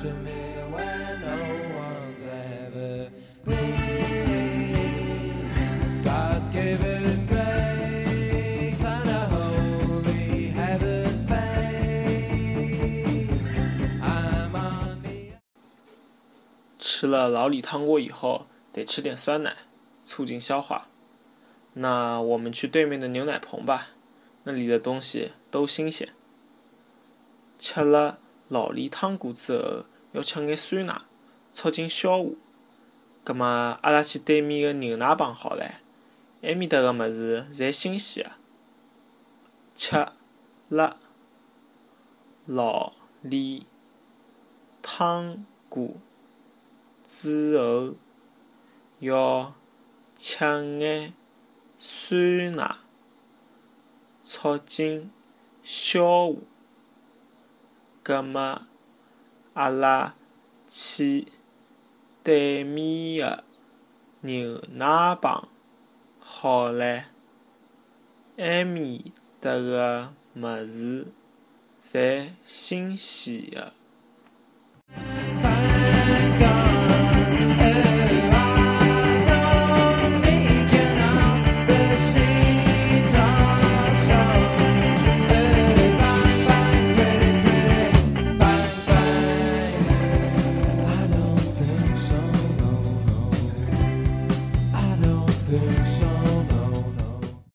to me when no one's ever me。吃了老李汤锅以后，得吃点酸奶促进消化。那我们去对面的牛奶棚吧，那里的东西都新鲜。吃了。老李汤过之后，要吃眼酸奶，促进消化。葛末阿拉去对面个牛奶棚好唻，埃面搭个物事侪新鲜个。吃了老李汤过之后，要吃眼酸奶，促进消化。葛末阿拉去对面个牛奶棚好了，埃面搭个物事侪新鲜个。things